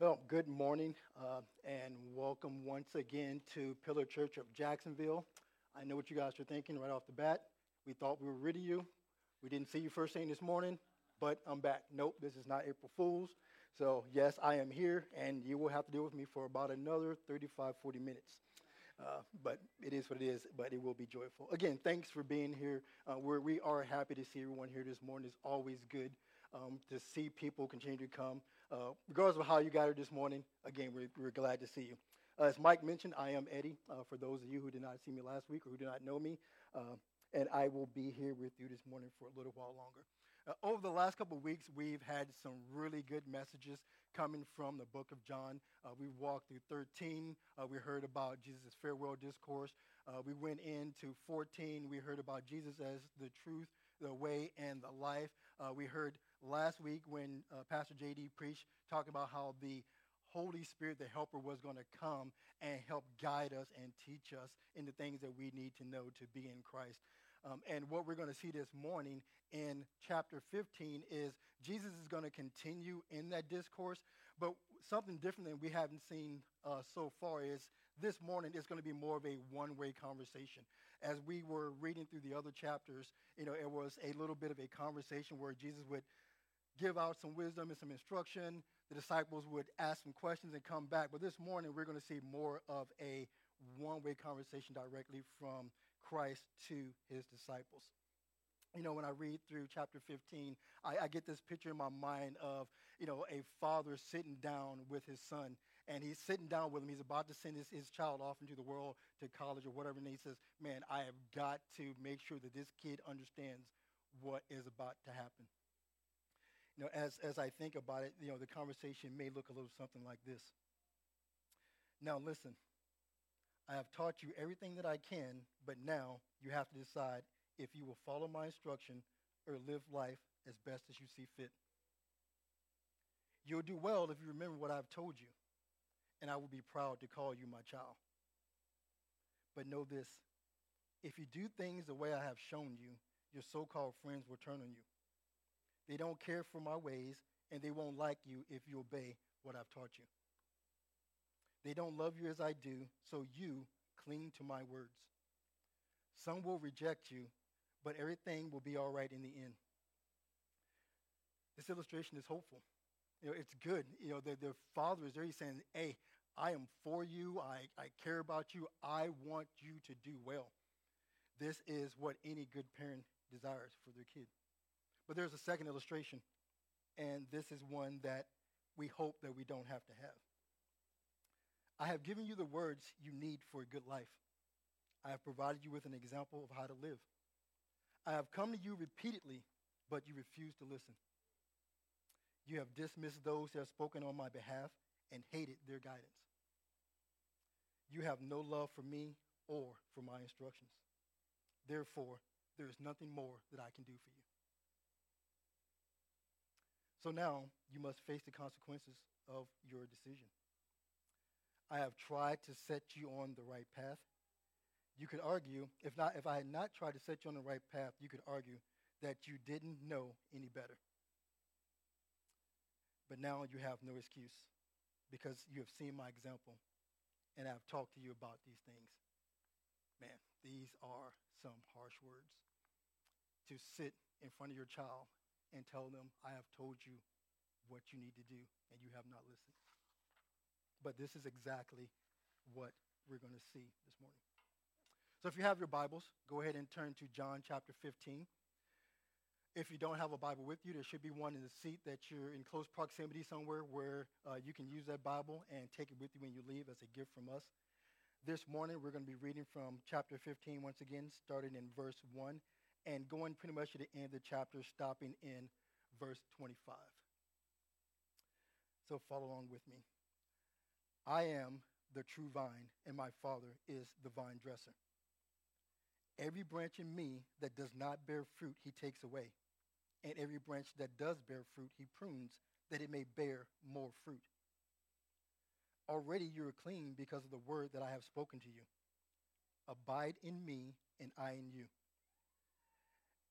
Well, good morning uh, and welcome once again to Pillar Church of Jacksonville. I know what you guys are thinking right off the bat. We thought we were rid of you. We didn't see you first thing this morning, but I'm back. Nope, this is not April Fool's. So, yes, I am here, and you will have to deal with me for about another 35, 40 minutes. Uh, but it is what it is, but it will be joyful. Again, thanks for being here. Uh, we're, we are happy to see everyone here this morning. It's always good um, to see people continue to come. Uh, regardless of how you got here this morning, again, we're, we're glad to see you. Uh, as Mike mentioned, I am Eddie, uh, for those of you who did not see me last week or who do not know me, uh, and I will be here with you this morning for a little while longer. Uh, over the last couple of weeks, we've had some really good messages coming from the book of John. Uh, we walked through 13. Uh, we heard about Jesus' farewell discourse. We went into 14. We heard about Jesus as the truth, the way, and the life. We heard last week when uh, Pastor J.D. preached, talking about how the Holy Spirit, the helper, was going to come and help guide us and teach us in the things that we need to know to be in Christ. Um, and what we're going to see this morning in chapter 15 is Jesus is going to continue in that discourse, but something different than we haven't seen uh, so far is this morning it's going to be more of a one-way conversation. As we were reading through the other chapters, you know, it was a little bit of a conversation where Jesus would give out some wisdom and some instruction. The disciples would ask some questions and come back. But this morning, we're going to see more of a one way conversation directly from Christ to his disciples. You know, when I read through chapter 15, I, I, get this picture in my mind of, you know, a father sitting down with his son, and he's sitting down with him. He's about to send his, his child off into the world to college or whatever, and he says, Man, I have got to make sure that this kid understands what is about to happen. You know, as, as I think about it, you know, the conversation may look a little something like this. Now, listen, I have taught you everything that I can, but now you have to decide if you will follow my instruction or live life as best as you see fit. You'll do well if you remember what I've told you, and I will be proud to call you my child. But know this if you do things the way I have shown you, your so called friends will turn on you. They don't care for my ways, and they won't like you if you obey what I've taught you. They don't love you as I do, so you cling to my words. Some will reject you, but everything will be all right in the end. This illustration is hopeful. You know, it's good. You know, the, the father is there. He's saying, hey, I am for you. I, I care about you. I want you to do well. This is what any good parent desires for their kid. But there's a second illustration, and this is one that we hope that we don't have to have. I have given you the words you need for a good life. I have provided you with an example of how to live. I have come to you repeatedly, but you refuse to listen. You have dismissed those who have spoken on my behalf and hated their guidance. You have no love for me or for my instructions. Therefore, there is nothing more that I can do for you. So now you must face the consequences of your decision. I have tried to set you on the right path. You could argue, if not, if I had not tried to set you on the right path, you could argue that you didn't know any better. But now you have no excuse because you have seen my example and I've talked to you about these things. Man, these are some harsh words. To sit in front of your child and tell them, I have told you what you need to do and you have not listened. But this is exactly what we're going to see this morning. So if you have your Bibles, go ahead and turn to John chapter 15. If you don't have a Bible with you, there should be one in the seat that you're in close proximity somewhere where uh, you can use that Bible and take it with you when you leave as a gift from us. This morning, we're going to be reading from chapter 15 once again, starting in verse 1 and going pretty much to the end of the chapter, stopping in verse 25. So follow along with me. I am the true vine, and my Father is the vine dresser. Every branch in me that does not bear fruit, he takes away. And every branch that does bear fruit, he prunes, that it may bear more fruit. Already you are clean because of the word that I have spoken to you. Abide in me, and I in you.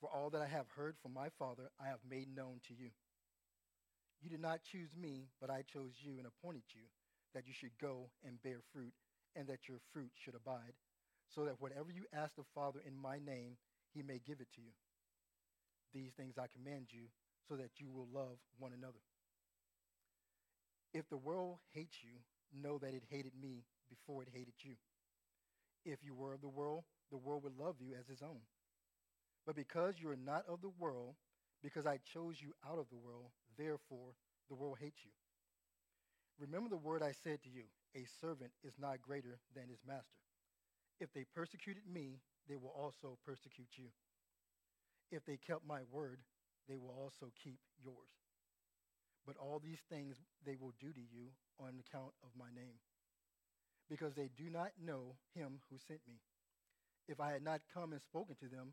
for all that I have heard from my Father I have made known to you. You did not choose me, but I chose you and appointed you, that you should go and bear fruit, and that your fruit should abide, so that whatever you ask the Father in my name, he may give it to you. These things I command you, so that you will love one another. If the world hates you, know that it hated me before it hated you. If you were of the world, the world would love you as its own. But because you are not of the world, because I chose you out of the world, therefore the world hates you. Remember the word I said to you a servant is not greater than his master. If they persecuted me, they will also persecute you. If they kept my word, they will also keep yours. But all these things they will do to you on account of my name, because they do not know him who sent me. If I had not come and spoken to them,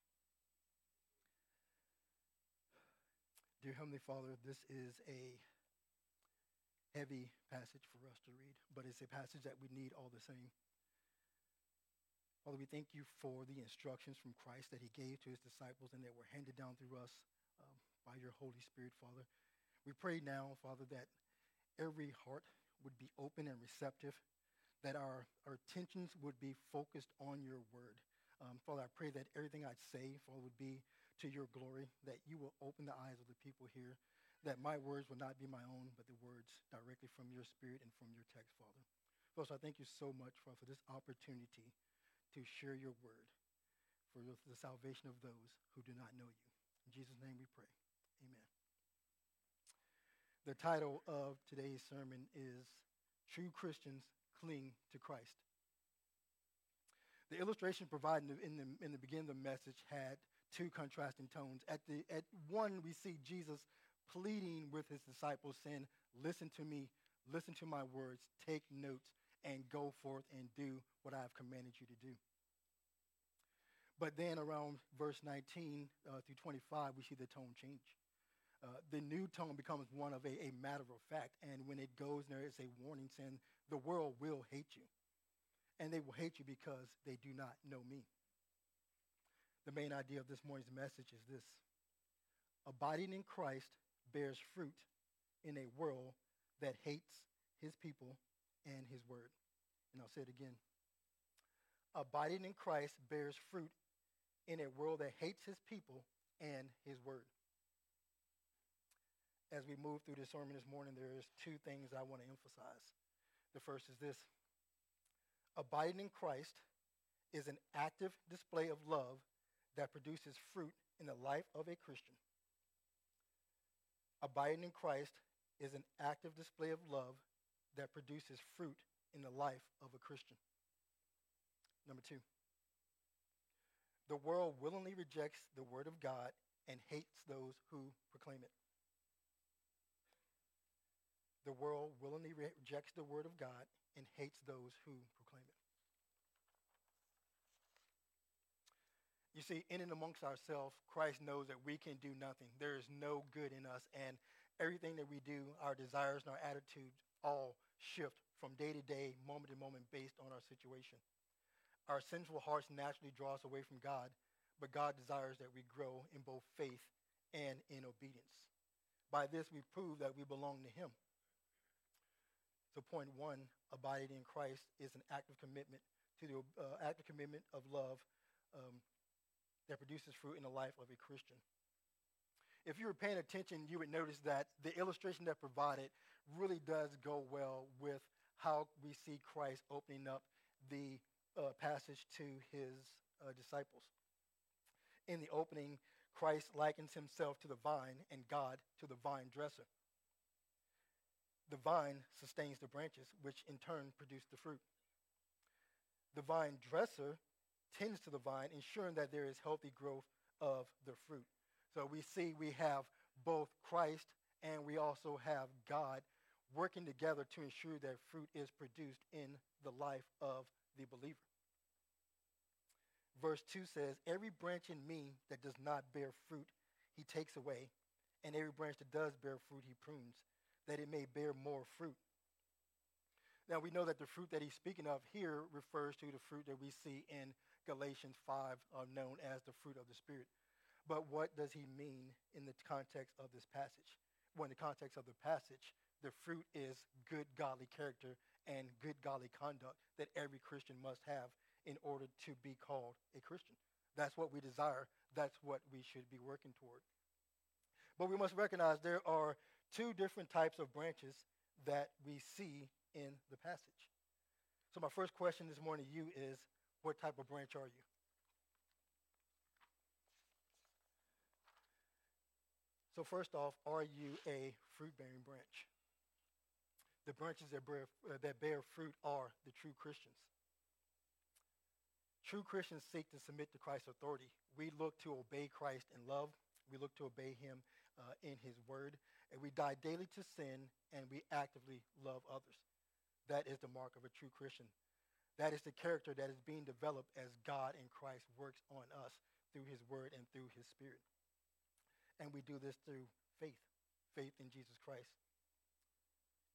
Dear Heavenly Father, this is a heavy passage for us to read, but it's a passage that we need all the same. Father, we thank you for the instructions from Christ that he gave to his disciples and that were handed down through us um, by your Holy Spirit, Father. We pray now, Father, that every heart would be open and receptive, that our, our attentions would be focused on your word. Um, Father, I pray that everything I'd say, Father, would be to your glory, that you will open the eyes of the people here, that my words will not be my own, but the words directly from your spirit and from your text, Father. Father, so I thank you so much, Father, for this opportunity to share your word for the salvation of those who do not know you. In Jesus' name we pray. Amen. The title of today's sermon is True Christians Cling to Christ. The illustration provided in the, in the beginning of the message had two contrasting tones. At, the, at one, we see Jesus pleading with his disciples, saying, Listen to me, listen to my words, take notes, and go forth and do what I have commanded you to do. But then around verse 19 uh, through 25, we see the tone change. Uh, the new tone becomes one of a, a matter of fact. And when it goes there, it's a warning saying, the world will hate you. And they will hate you because they do not know me. The main idea of this morning's message is this. Abiding in Christ bears fruit in a world that hates his people and his word. And I'll say it again. Abiding in Christ bears fruit in a world that hates his people and his word as we move through this sermon this morning, there's two things I want to emphasize. The first is this abiding in Christ is an active display of love that produces fruit in the life of a Christian. Abiding in Christ is an active display of love that produces fruit in the life of a Christian. Number two, the world willingly rejects the word of God and hates those who proclaim it. The world willingly rejects the word of God and hates those who proclaim it. You see, in and amongst ourselves, Christ knows that we can do nothing. There is no good in us, and everything that we do, our desires and our attitudes, all shift from day to day, moment to moment, based on our situation. Our sinful hearts naturally draw us away from God, but God desires that we grow in both faith and in obedience. By this, we prove that we belong to Him. So point one, abiding in Christ is an active commitment to the uh, active commitment of love um, that produces fruit in the life of a Christian. If you were paying attention, you would notice that the illustration that provided really does go well with how we see Christ opening up the uh, passage to his uh, disciples. In the opening, Christ likens himself to the vine and God to the vine dresser. The vine sustains the branches, which in turn produce the fruit. The vine dresser tends to the vine, ensuring that there is healthy growth of the fruit. So we see we have both Christ and we also have God working together to ensure that fruit is produced in the life of the believer. Verse 2 says, Every branch in me that does not bear fruit, he takes away, and every branch that does bear fruit, he prunes, that it may bear more fruit. Now we know that the fruit that he's speaking of here refers to the fruit that we see in Galatians 5, uh, known as the fruit of the Spirit. But what does he mean in the context of this passage? Well, in the context of the passage, the fruit is good godly character and good godly conduct that every Christian must have in order to be called a Christian. That's what we desire. That's what we should be working toward. But we must recognize there are two different types of branches that we see in the passage. So, my first question this morning to you is what type of branch are you? So, first off, are you a fruit bearing branch? The branches that bear, uh, that bear fruit are the true Christians. True Christians seek to submit to Christ's authority. We look to obey Christ in love. We look to obey him uh, in his word. And we die daily to sin and we actively love others. That is the mark of a true Christian. That is the character that is being developed as God in Christ works on us through his word and through his spirit. And we do this through faith, faith in Jesus Christ.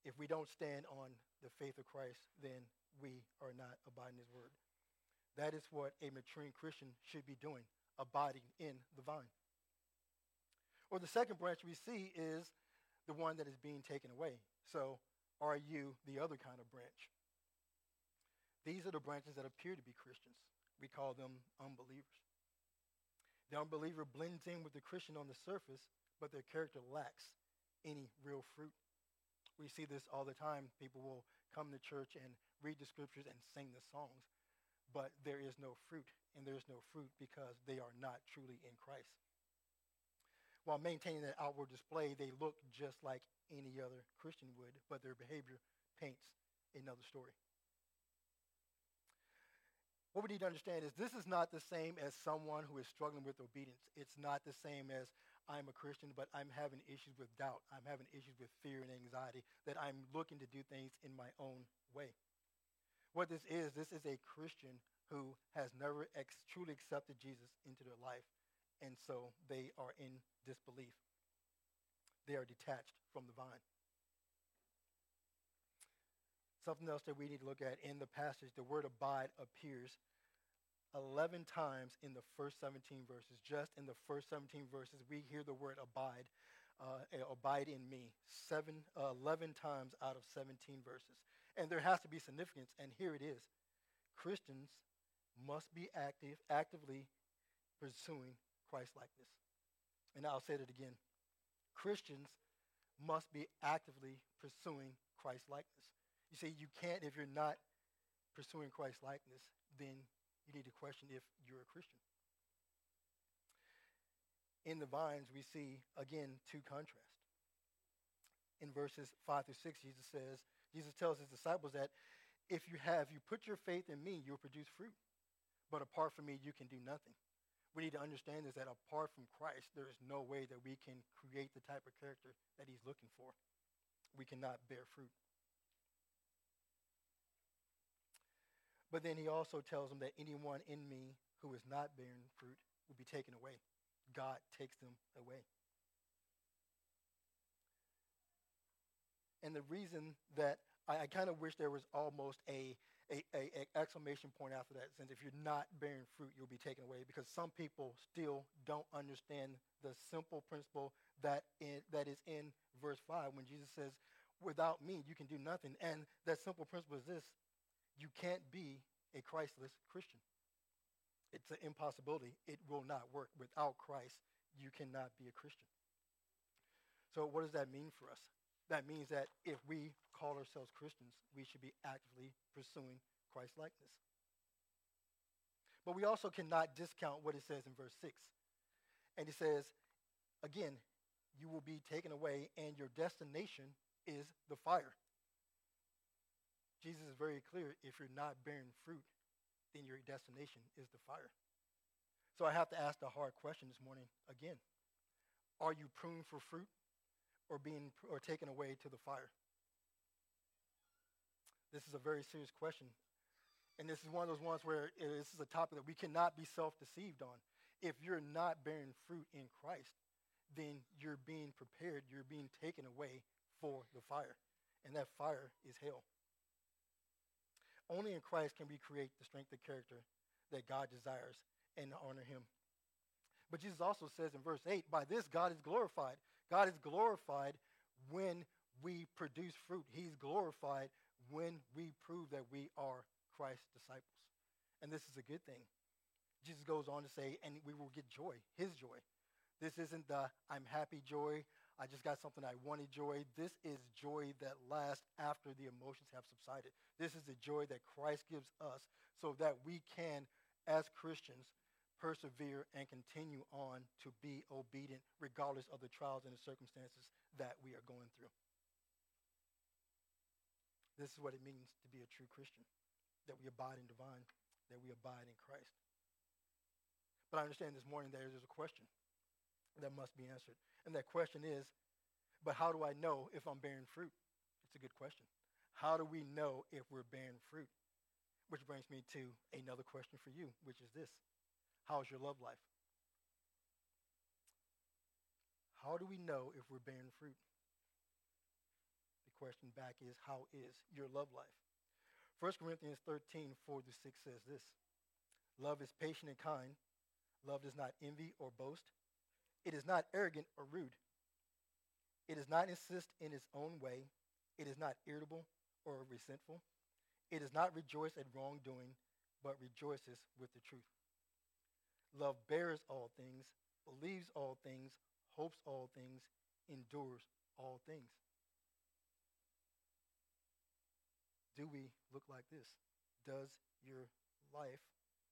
If we don't stand on the faith of Christ, then we are not abiding his word. That is what a maturing Christian should be doing, abiding in the vine. Or the second branch we see is the one that is being taken away. So, are you the other kind of branch? These are the branches that appear to be Christians. We call them unbelievers. The unbeliever blends in with the Christian on the surface, but their character lacks any real fruit. We see this all the time. People will come to church and read the scriptures and sing the songs, but there is no fruit, and there is no fruit because they are not truly in Christ. While maintaining that outward display, they look just like any other Christian would, but their behavior paints another story. What we need to understand is this is not the same as someone who is struggling with obedience. It's not the same as I'm a Christian, but I'm having issues with doubt. I'm having issues with fear and anxiety, that I'm looking to do things in my own way. What this is, this is a Christian who has never ex- truly accepted Jesus into their life, and so they are in disbelief. They are detached from the vine. Something else that we need to look at in the passage, the word abide appears 11 times in the first 17 verses. Just in the first 17 verses, we hear the word abide, uh, abide in me, seven, uh, 11 times out of 17 verses. And there has to be significance, and here it is. Christians must be active, actively pursuing Christ likeness. And I'll say it again. Christians must be actively pursuing Christ likeness. You see, you can't, if you're not pursuing Christ's likeness, then you need to question if you're a Christian. In the vines, we see, again, two contrasts. In verses 5 through 6, Jesus says, Jesus tells his disciples that if you have, you put your faith in me, you'll produce fruit. but apart from me, you can do nothing. We need to understand is that apart from Christ, there is no way that we can create the type of character that he's looking for. We cannot bear fruit. But then he also tells them that anyone in me who is not bearing fruit will be taken away. God takes them away. And the reason that I, I kind of wish there was almost a, a, a, a, exclamation point after that, since if you're not bearing fruit, you'll be taken away, because some people still don't understand the simple principle that in, that is in verse 5 when Jesus says, without me, you can do nothing. And that simple principle is this, you can't be a Christless Christian. It's an impossibility. It will not work. Without Christ, you cannot be a Christian. So what does that mean for us? That means that if we call ourselves Christians, we should be actively pursuing Christ likeness. But we also cannot discount what it says in verse 6. And it says, again, you will be taken away, and your destination is the fire. Jesus is very clear if you're not bearing fruit, then your destination is the fire. So I have to ask the hard question this morning again. Are you pruned for fruit or being or taken away to the fire? This is a very serious question. And this is one of those ones where this is a topic that we cannot be self-deceived on. If you're not bearing fruit in Christ, then you're being prepared, you're being taken away for the fire. And that fire is hell. Only in Christ can we create the strength of character that God desires and honor him. But Jesus also says in verse 8, by this God is glorified. God is glorified when we produce fruit. He's glorified when we prove that we are Christ's disciples. And this is a good thing. Jesus goes on to say, and we will get joy, his joy. This isn't the I'm happy joy. I just got something I wanted joy. This is joy that lasts after the emotions have subsided. This is the joy that Christ gives us so that we can, as Christians, persevere and continue on to be obedient regardless of the trials and the circumstances that we are going through. This is what it means to be a true Christian, that we abide in divine, that we abide in Christ. But I understand this morning that there's a question that must be answered. And that question is, but how do I know if I'm bearing fruit? It's a good question. How do we know if we're bearing fruit? Which brings me to another question for you, which is this. How's your love life? How do we know if we're bearing fruit? The question back is, how is your love life? 1 Corinthians 13, 4 to 6 says this. Love is patient and kind. Love does not envy or boast. It is not arrogant or rude. It does not insist in its own way. It is not irritable or resentful. It does not rejoice at wrongdoing, but rejoices with the truth. Love bears all things, believes all things, hopes all things, endures all things. do we look like this? Does your life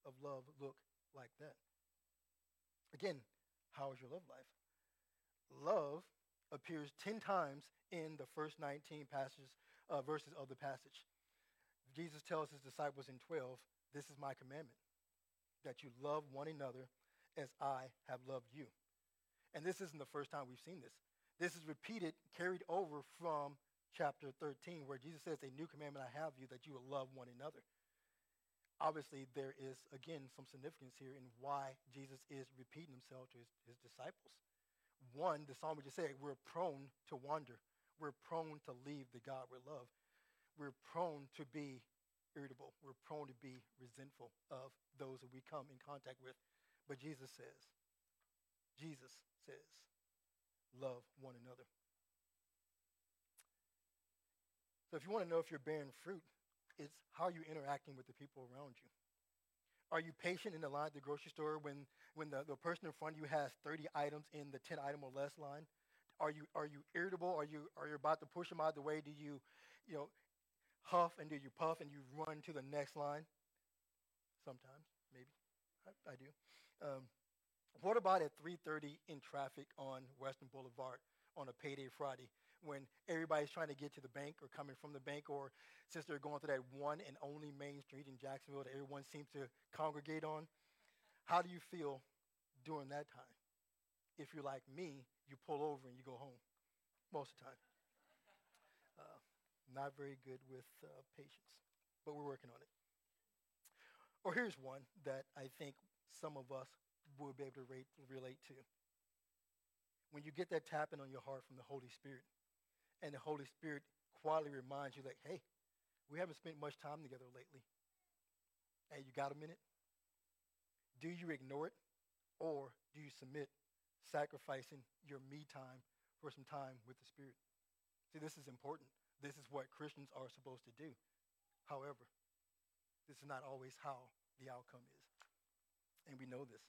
of love look like that? Again, how is your love life? Love appears 10 times in the first 19 passages, uh, verses of the passage. Jesus tells his disciples in 12, This is my commandment, that you love one another as I have loved you. And this isn't the first time we've seen this. This is repeated, carried over from chapter 13, where Jesus says, A new commandment I have you, that you will love one another. Obviously, there is, again, some significance here in why Jesus is repeating himself to his, his disciples. One, the psalm we just said, we're prone to wander. We're prone to leave the God we love. We're prone to be irritable. We're prone to be resentful of those that we come in contact with. But Jesus says, Jesus says, love one another. So if you want to know if you're bearing fruit, it's how you're interacting with the people around you. Are you patient in the line at the grocery store when, when the, the person in front of you has 30 items in the 10 item or less line? Are you, are you irritable? Are you, are you about to push them out of the way? Do you, you know, huff and do you puff and you run to the next line? Sometimes, maybe. I, I do. Um, what about at 3.30 in traffic on Western Boulevard on a payday Friday when everybody's trying to get to the bank or coming from the bank, or since they're going to that one and only main street in Jacksonville that everyone seems to congregate on. How do you feel during that time? If you're like me, you pull over and you go home most of the time. Uh, not very good with uh, patience, but we're working on it. Or here's one that I think some of us will be able to rate, relate to. When you get that tapping on your heart from the Holy Spirit, and the Holy Spirit quietly reminds you, like, hey, we haven't spent much time together lately. Hey, you got a minute? Do you ignore it, or do you submit, sacrificing your me time for some time with the Spirit? See, this is important. This is what Christians are supposed to do. However, this is not always how the outcome is. And we know this.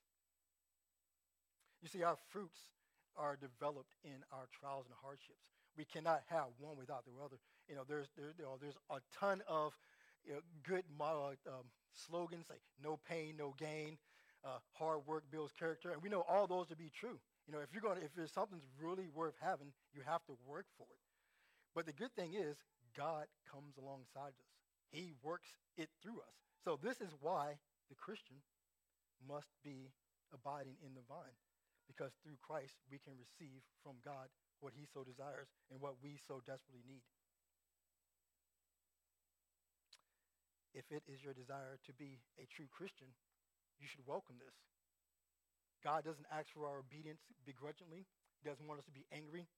You see, our fruits are developed in our trials and hardships. We cannot have one without the other. You know, there's there, you know, there's a ton of you know, good uh, um, slogans like "No pain, no gain," uh, "Hard work builds character," and we know all those to be true. You know, if you're going, if there's something's really worth having, you have to work for it. But the good thing is, God comes alongside us. He works it through us. So this is why the Christian must be abiding in the vine because through Christ we can receive from God what he so desires and what we so desperately need. If it is your desire to be a true Christian, you should welcome this. God doesn't ask for our obedience begrudgingly. He doesn't want us to be angry.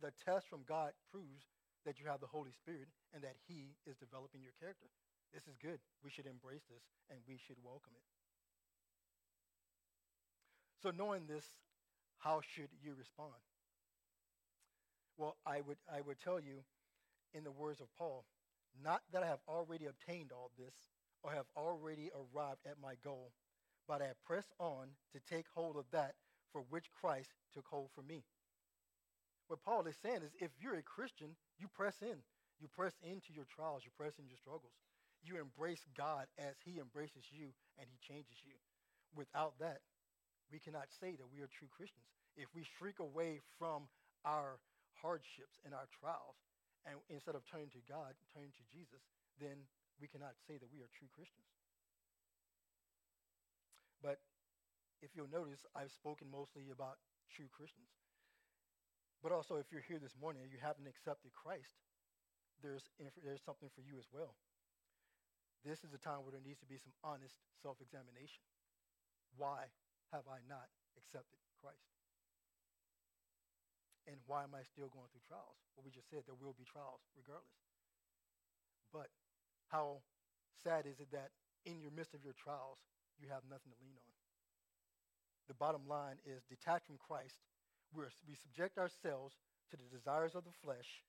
The test from God proves that you have the Holy Spirit and that he is developing your character. This is good. We should embrace this and we should welcome it. So knowing this, how should you respond? Well, I would, I would tell you in the words of Paul, not that I have already obtained all this or have already arrived at my goal, but I press on to take hold of that for which Christ took hold for me. What Paul is saying is if you're a Christian, you press in. You press into your trials, you press into your struggles. You embrace God as he embraces you and he changes you. Without that, we cannot say that we are true Christians. If we shrink away from our hardships and our trials, and instead of turning to God, turning to Jesus, then we cannot say that we are true Christians. But if you'll notice, I've spoken mostly about true Christians. But also, if you're here this morning and you haven't accepted Christ, there's, there's something for you as well. This is a time where there needs to be some honest self examination. Why have I not accepted Christ? And why am I still going through trials? Well, we just said there will be trials regardless. But how sad is it that in your midst of your trials, you have nothing to lean on? The bottom line is detached from Christ, we're, we subject ourselves to the desires of the flesh,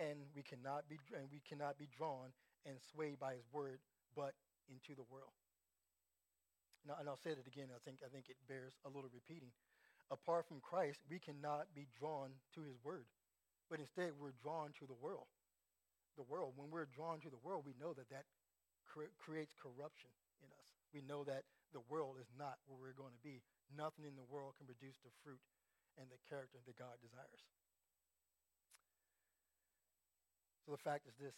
and we cannot be and we cannot be drawn and swayed by his word, but into the world. Now, and I'll say it again. I think I think it bears a little repeating. Apart from Christ, we cannot be drawn to His Word, but instead we're drawn to the world. The world. When we're drawn to the world, we know that that cre- creates corruption in us. We know that the world is not where we're going to be. Nothing in the world can produce the fruit and the character that God desires. So the fact is this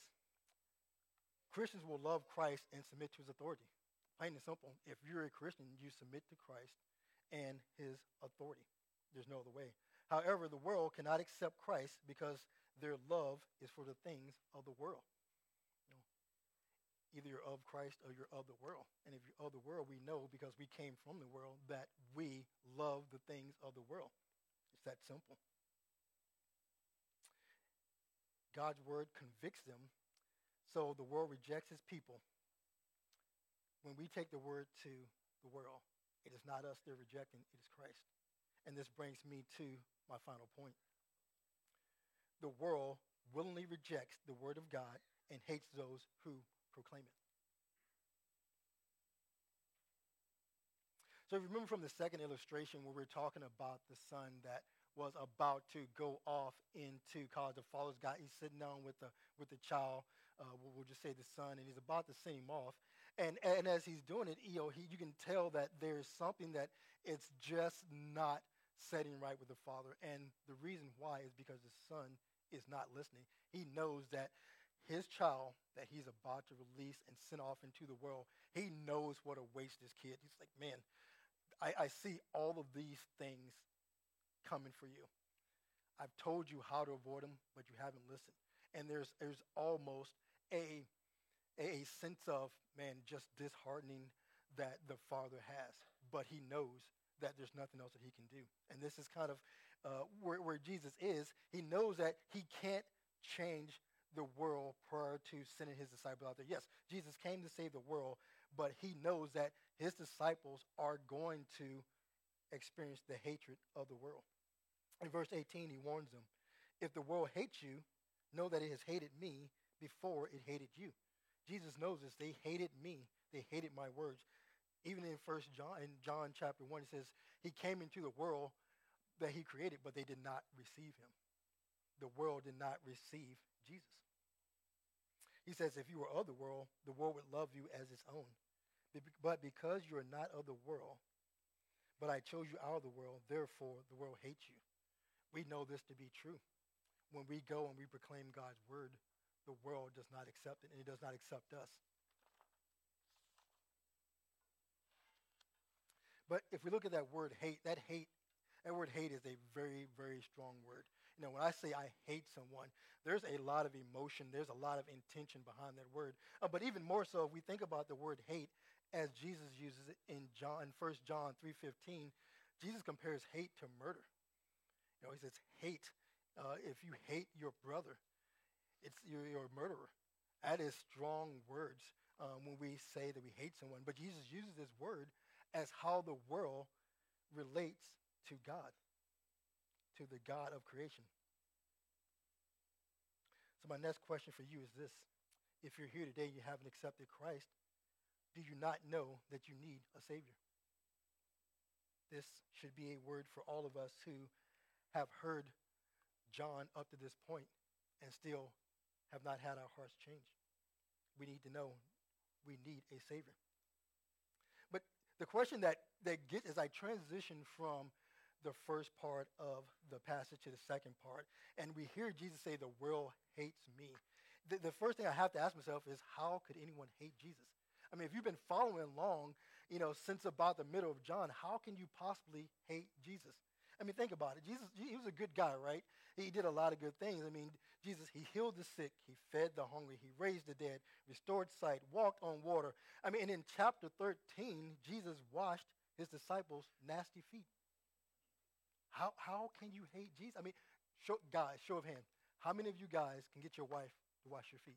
Christians will love Christ and submit to his authority. Plain and simple. If you're a Christian, you submit to Christ and his authority. There's no other way. However, the world cannot accept Christ because their love is for the things of the world. You know, either you're of Christ or you're of the world. And if you're of the world, we know because we came from the world that we love the things of the world. It's that simple. God's word convicts them, so the world rejects his people when we take the word to the world, it is not us they're rejecting, it is Christ. And this brings me to my final point. The world willingly rejects the word of God and hates those who proclaim it. So remember from the second illustration where we are talking about the son that was about to go off into college. The father's got he's sitting down with the with the child, uh, we'll just say the son, and he's about to send him off. And, and as he's doing it, you he, you can tell that there's something that it's just not setting right with the father. And the reason why is because the son is not listening. He knows that his child that he's about to release and send off into the world, he knows what awaits this kid. He's like, man, I, I see all of these things coming for you. I've told you how to avoid them, but you haven't listened. And there's there's almost a a sense of man just disheartening that the father has, but he knows that there's nothing else that he can do. And this is kind of uh, where, where Jesus is. He knows that he can't change the world prior to sending his disciples out there. Yes, Jesus came to save the world, but he knows that his disciples are going to experience the hatred of the world. In verse 18, he warns them If the world hates you, know that it has hated me before it hated you. Jesus knows this. They hated me, they hated my words. Even in First John, in John chapter 1, it says, He came into the world that he created, but they did not receive him. The world did not receive Jesus. He says, If you were of the world, the world would love you as its own. But because you are not of the world, but I chose you out of the world, therefore the world hates you. We know this to be true. When we go and we proclaim God's word, the world does not accept it, and it does not accept us. But if we look at that word hate, that hate, that word hate is a very, very strong word. You know, when I say I hate someone, there's a lot of emotion, there's a lot of intention behind that word. Uh, but even more so, if we think about the word hate as Jesus uses it in John, 1 John 3.15, Jesus compares hate to murder. You know, he says hate. Uh, if you hate your brother, it's you're, you're a murderer. That is strong words um, when we say that we hate someone. But Jesus uses this word as how the world relates to God, to the God of creation. So my next question for you is this. If you're here today and you haven't accepted Christ, do you not know that you need a Savior? This should be a word for all of us who have heard John up to this point and still have not had our hearts changed. We need to know we need a Savior. But the question that, that gets as I transition from the first part of the passage to the second part, and we hear Jesus say, The world hates me. The, the first thing I have to ask myself is, How could anyone hate Jesus? I mean, if you've been following along, you know, since about the middle of John, how can you possibly hate Jesus? I mean, think about it. Jesus, he was a good guy, right? He did a lot of good things. I mean, Jesus, he healed the sick, he fed the hungry, he raised the dead, restored sight, walked on water. I mean, and in chapter 13, Jesus washed his disciples' nasty feet. How, how can you hate Jesus? I mean, show, guys, show of hand. How many of you guys can get your wife to wash your feet?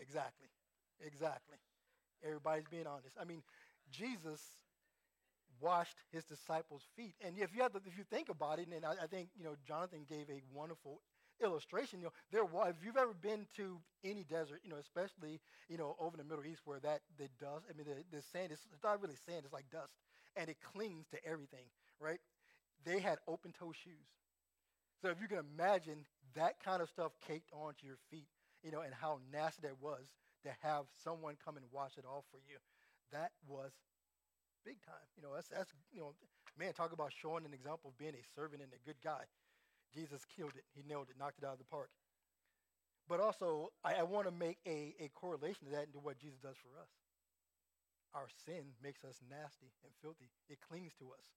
Exactly. Exactly. Everybody's being honest. I mean, Jesus washed his disciples' feet. And if you have to, if you think about it, and I, I, think you know Jonathan gave a wonderful illustration. You know, there was if you've ever been to any desert, you know, especially you know over in the Middle East where that the dust, I mean, the, the sand is it's not really sand, it's like dust, and it clings to everything, right? They had open toe shoes. So if you can imagine that kind of stuff caked onto your feet, you know, and how nasty that was to have someone come and wash it off for you, that was big time. You know, that's, that's you know, man, talk about showing an example of being a servant and a good guy. Jesus killed it. He nailed it, knocked it out of the park. But also, I, I want to make a, a correlation to that into what Jesus does for us. Our sin makes us nasty and filthy. It clings to us.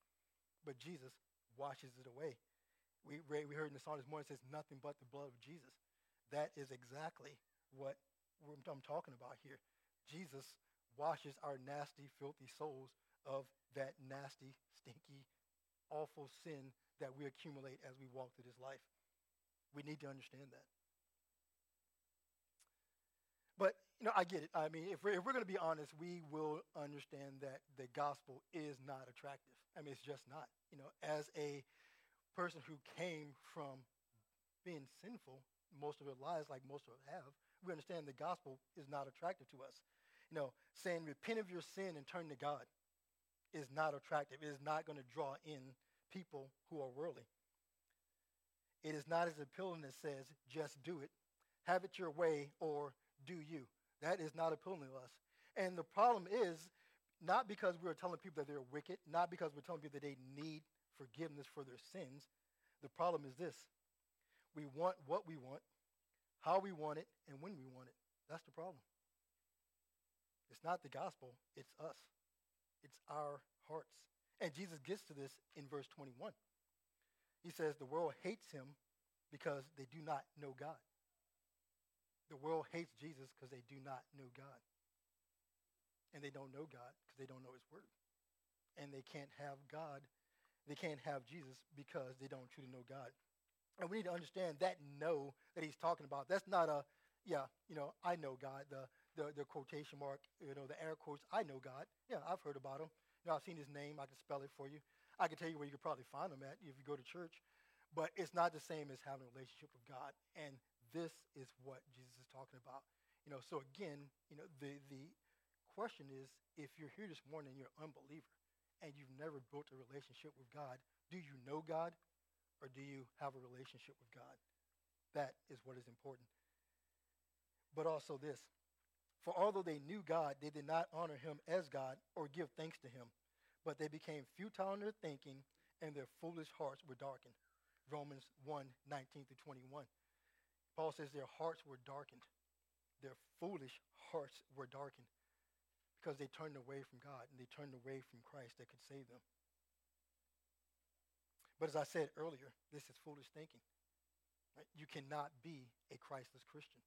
But Jesus washes it away. We, we heard in the song this morning, it says, nothing but the blood of Jesus. That is exactly what I'm talking about here. Jesus washes our nasty, filthy souls of that nasty, stinky, awful sin that we accumulate as we walk through this life. We need to understand that. But, you know, I get it. I mean, if we're, if we're going to be honest, we will understand that the gospel is not attractive. I mean, it's just not. You know, as a person who came from being sinful most of our lives, like most of us have, we understand the gospel is not attractive to us. You know, saying repent of your sin and turn to God is not attractive. It is not going to draw in people who are worldly. It is not as appealing as says, just do it, have it your way, or do you. That is not appealing to us. And the problem is not because we're telling people that they're wicked, not because we're telling people that they need forgiveness for their sins. The problem is this We want what we want, how we want it, and when we want it. That's the problem. It's not the gospel, it's us. It's our hearts. And Jesus gets to this in verse 21. He says, The world hates him because they do not know God. The world hates Jesus because they do not know God. And they don't know God because they don't know his word. And they can't have God, they can't have Jesus because they don't truly know God. And we need to understand that know that he's talking about. That's not a, yeah, you know, I know God, the, the, the quotation mark, you know, the air quotes, I know God. Yeah, I've heard about him. I've seen his name. I can spell it for you. I can tell you where you could probably find him at if you go to church. But it's not the same as having a relationship with God. And this is what Jesus is talking about. You know, so again, you know, the, the question is if you're here this morning and you're an unbeliever and you've never built a relationship with God, do you know God or do you have a relationship with God? That is what is important. But also this for although they knew God, they did not honor him as God or give thanks to him, but they became futile in their thinking and their foolish hearts were darkened. Romans 1 19 through 21. Paul says their hearts were darkened. Their foolish hearts were darkened because they turned away from God and they turned away from Christ that could save them. But as I said earlier, this is foolish thinking. Right? You cannot be a Christless Christian.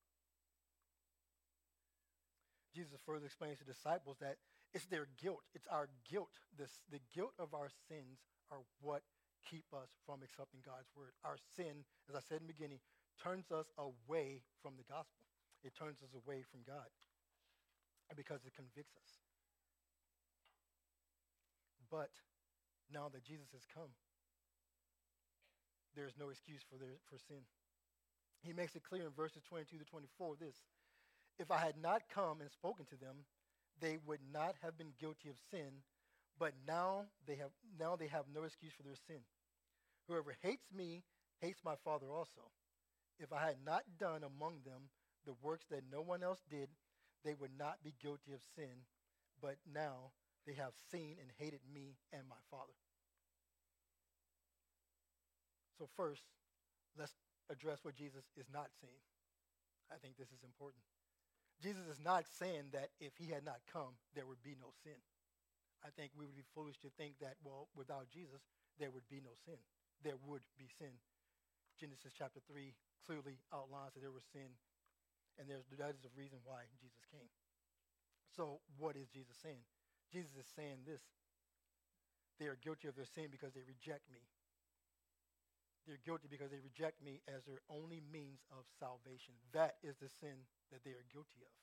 Jesus further explains to disciples that it's their guilt. It's our guilt. This, the guilt of our sins are what keep us from accepting God's word. Our sin, as I said in the beginning, turns us away from the gospel. It turns us away from God because it convicts us. But now that Jesus has come, there is no excuse for, their, for sin. He makes it clear in verses 22 to 24 this if I had not come and spoken to them, they would not have been guilty of sin, but now they have now they have no excuse for their sin. Whoever hates me hates my Father also. If I had not done among them the works that no one else did, they would not be guilty of sin, but now they have seen and hated me and my Father. So first, let's address what Jesus is not saying. I think this is important. Jesus is not saying that if he had not come, there would be no sin. I think we would be foolish to think that, well, without Jesus, there would be no sin. There would be sin. Genesis chapter 3 clearly outlines that there was sin, and there's, that is the reason why Jesus came. So what is Jesus saying? Jesus is saying this. They are guilty of their sin because they reject me. They're guilty because they reject me as their only means of salvation. That is the sin that they are guilty of.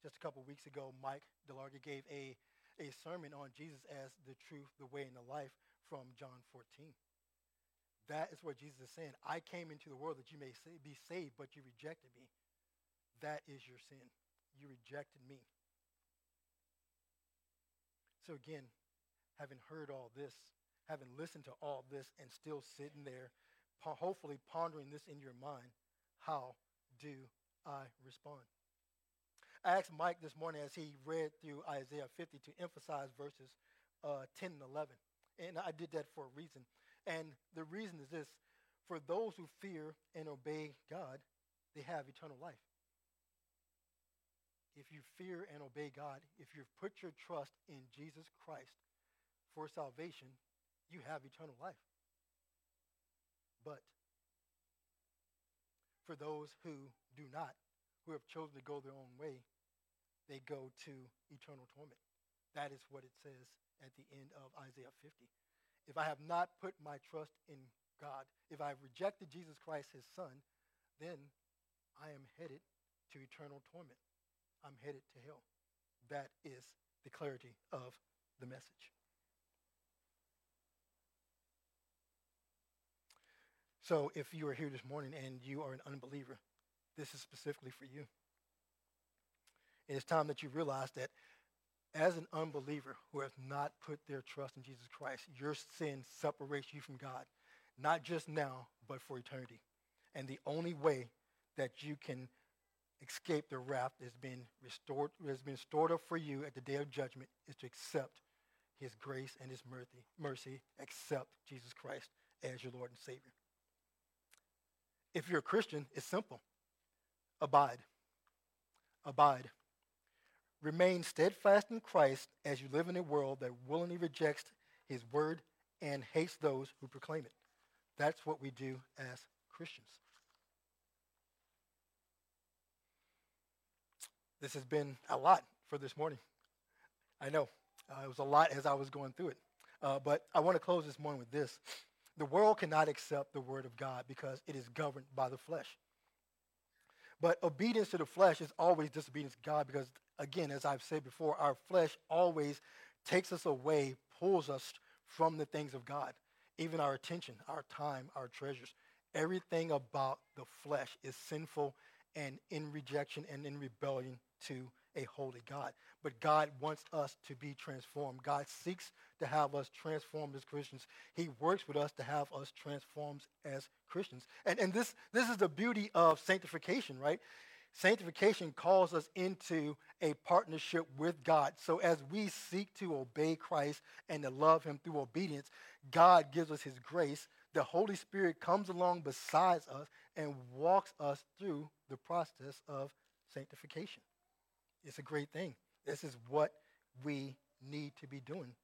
Just a couple weeks ago, Mike DeLarga gave a, a sermon on Jesus as the truth, the way, and the life from John 14. That is what Jesus is saying. I came into the world that you may be saved, but you rejected me. That is your sin. You rejected me. So again, having heard all this, having listened to all this, and still sitting there, hopefully pondering this in your mind, how do I respond? I asked Mike this morning as he read through Isaiah 50 to emphasize verses uh, 10 and 11. And I did that for a reason. And the reason is this for those who fear and obey God, they have eternal life. If you fear and obey God, if you've put your trust in Jesus Christ for salvation, you have eternal life. But for those who do not, who have chosen to go their own way, they go to eternal torment. That is what it says at the end of Isaiah 50. If I have not put my trust in God, if I have rejected Jesus Christ, his son, then I am headed to eternal torment. I'm headed to hell. That is the clarity of the message. So if you are here this morning and you are an unbeliever, this is specifically for you. It is time that you realize that as an unbeliever who has not put their trust in Jesus Christ, your sin separates you from God, not just now, but for eternity. And the only way that you can escape the wrath that has been restored, has been stored up for you at the day of judgment is to accept his grace and his mercy, mercy, accept Jesus Christ as your Lord and Savior. If you're a Christian, it's simple abide. Abide. Remain steadfast in Christ as you live in a world that willingly rejects his word and hates those who proclaim it. That's what we do as Christians. This has been a lot for this morning. I know. Uh, it was a lot as I was going through it. Uh, but I want to close this morning with this. The world cannot accept the word of God because it is governed by the flesh. But obedience to the flesh is always disobedience to God because, again, as I've said before, our flesh always takes us away, pulls us from the things of God. Even our attention, our time, our treasures. Everything about the flesh is sinful and in rejection and in rebellion to a holy God. But God wants us to be transformed. God seeks to have us transformed as Christians. He works with us to have us transformed as Christians. And, and this, this is the beauty of sanctification, right? Sanctification calls us into a partnership with God. So as we seek to obey Christ and to love him through obedience, God gives us his grace. The Holy Spirit comes along beside us and walks us through the process of sanctification. It's a great thing. This is what we need to be doing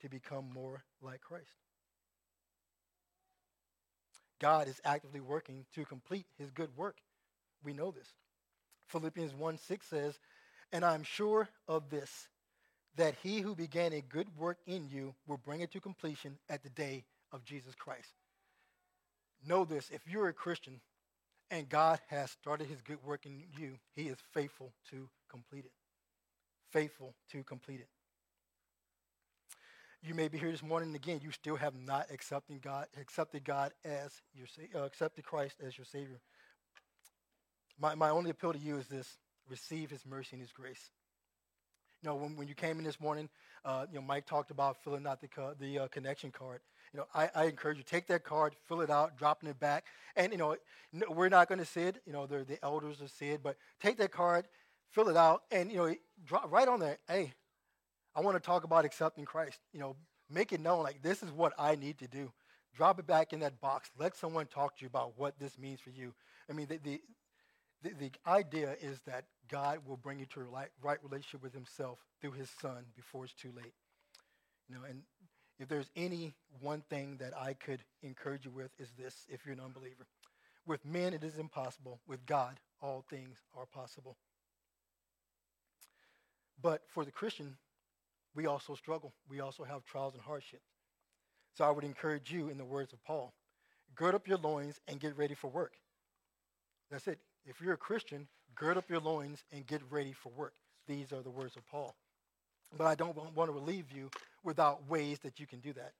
to become more like Christ. God is actively working to complete his good work. We know this. Philippians 1 6 says, And I'm sure of this, that he who began a good work in you will bring it to completion at the day of Jesus Christ. Know this if you're a Christian and God has started his good work in you, he is faithful to complete it. Faithful to complete it. You may be here this morning again, you still have not accepted God, accepted God as your uh, accepted Christ as your Savior. My, my only appeal to you is this receive his mercy and his grace. You know, when, when you came in this morning, uh, you know, Mike talked about filling out the, co- the uh, connection card. You know, I, I encourage you, take that card, fill it out, dropping it back. And, you know, we're not going to see it. You know, the elders will see it. But take that card, fill it out, and, you know, drop right on there, hey, I want to talk about accepting Christ. You know, make it known, like, this is what I need to do. Drop it back in that box. Let someone talk to you about what this means for you. I mean, the, the, the, the idea is that God will bring you to a right, relationship with himself through his son before it's too late. You know, and if there's any one thing that I could encourage you with is this, if you're an unbeliever. With men, it is impossible. With God, all things are possible. But for the Christian, we also struggle. We also have trials and hardships. So I would encourage you, in the words of Paul, gird up your loins and get ready for work. That's it. If you're a Christian, gird up your loins and get ready for work. These are the words of Paul. But I don't want to relieve you without ways that you can do that.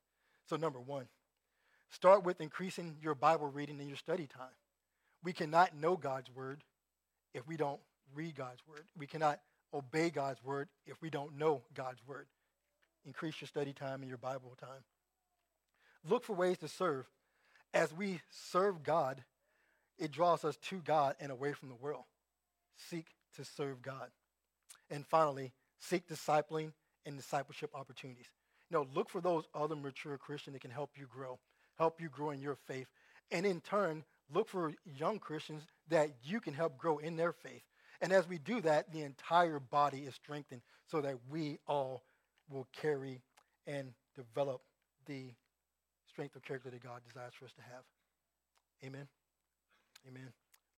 So, number one, start with increasing your Bible reading and your study time. We cannot know God's word if we don't read God's word. We cannot obey God's word if we don't know God's word. Increase your study time and your Bible time. Look for ways to serve. As we serve God, it draws us to God and away from the world. Seek to serve God. And finally, seek discipling and discipleship opportunities. You know, look for those other mature Christians that can help you grow, help you grow in your faith. And in turn, look for young Christians that you can help grow in their faith. And as we do that, the entire body is strengthened so that we all will carry and develop the strength of character that God desires for us to have. Amen. Amen.